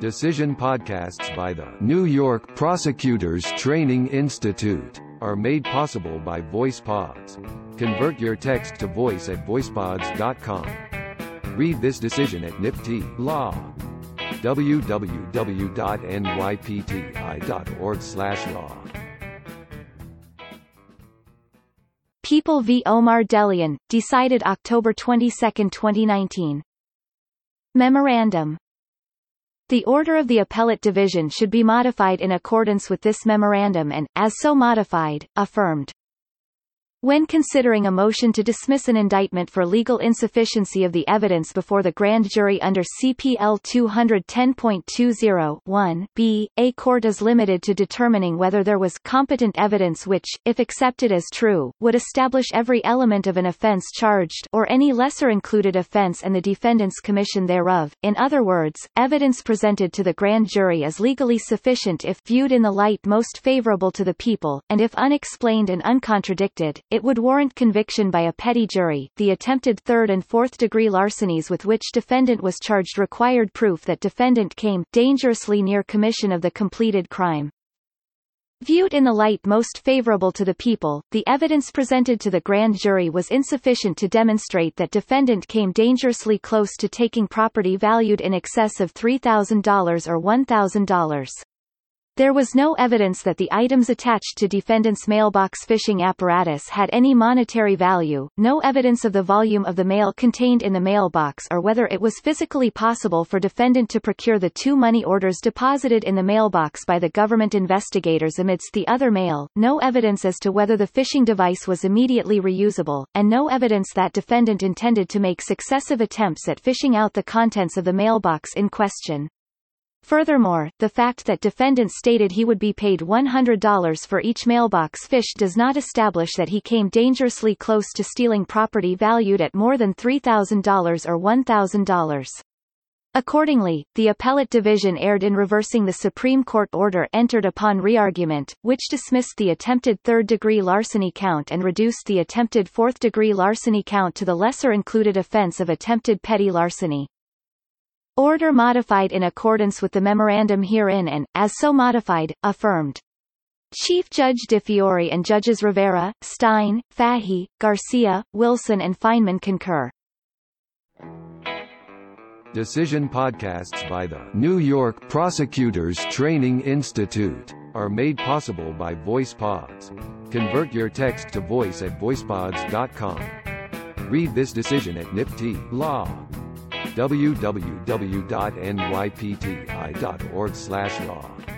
Decision podcasts by the New York Prosecutors Training Institute are made possible by VoicePods. Convert your text to voice at voicepods.com. Read this decision at NYPTI Law. www.nypti.org/law. People v. Omar Delian, decided October 22, 2019. Memorandum. The order of the Appellate Division should be modified in accordance with this memorandum and, as so modified, affirmed. When considering a motion to dismiss an indictment for legal insufficiency of the evidence before the grand jury under CPL 210.20 b, a court is limited to determining whether there was competent evidence which, if accepted as true, would establish every element of an offense charged or any lesser included offense and the defendant's commission thereof. In other words, evidence presented to the grand jury is legally sufficient if viewed in the light most favorable to the people, and if unexplained and uncontradicted, it would warrant conviction by a petit jury. The attempted third and fourth degree larcenies with which defendant was charged required proof that defendant came dangerously near commission of the completed crime. Viewed in the light most favorable to the people, the evidence presented to the grand jury was insufficient to demonstrate that defendant came dangerously close to taking property valued in excess of $3,000 or $1,000. There was no evidence that the items attached to defendant's mailbox fishing apparatus had any monetary value, no evidence of the volume of the mail contained in the mailbox or whether it was physically possible for defendant to procure the two money orders deposited in the mailbox by the government investigators amidst the other mail, no evidence as to whether the fishing device was immediately reusable, and no evidence that defendant intended to make successive attempts at fishing out the contents of the mailbox in question. Furthermore, the fact that defendant stated he would be paid $100 for each mailbox fish does not establish that he came dangerously close to stealing property valued at more than $3,000 or $1,000. Accordingly, the appellate division erred in reversing the Supreme Court order entered upon re-argument, which dismissed the attempted third-degree larceny count and reduced the attempted fourth-degree larceny count to the lesser included offense of attempted petty larceny. Order modified in accordance with the memorandum herein and, as so modified, affirmed. Chief Judge DiFiore and Judges Rivera, Stein, Fahey, Garcia, Wilson and Feinman concur. Decision podcasts by the New York Prosecutors Training Institute are made possible by VoicePods. Convert your text to voice at voicepods.com. Read this decision at NYPTI Law www.nypti.org/law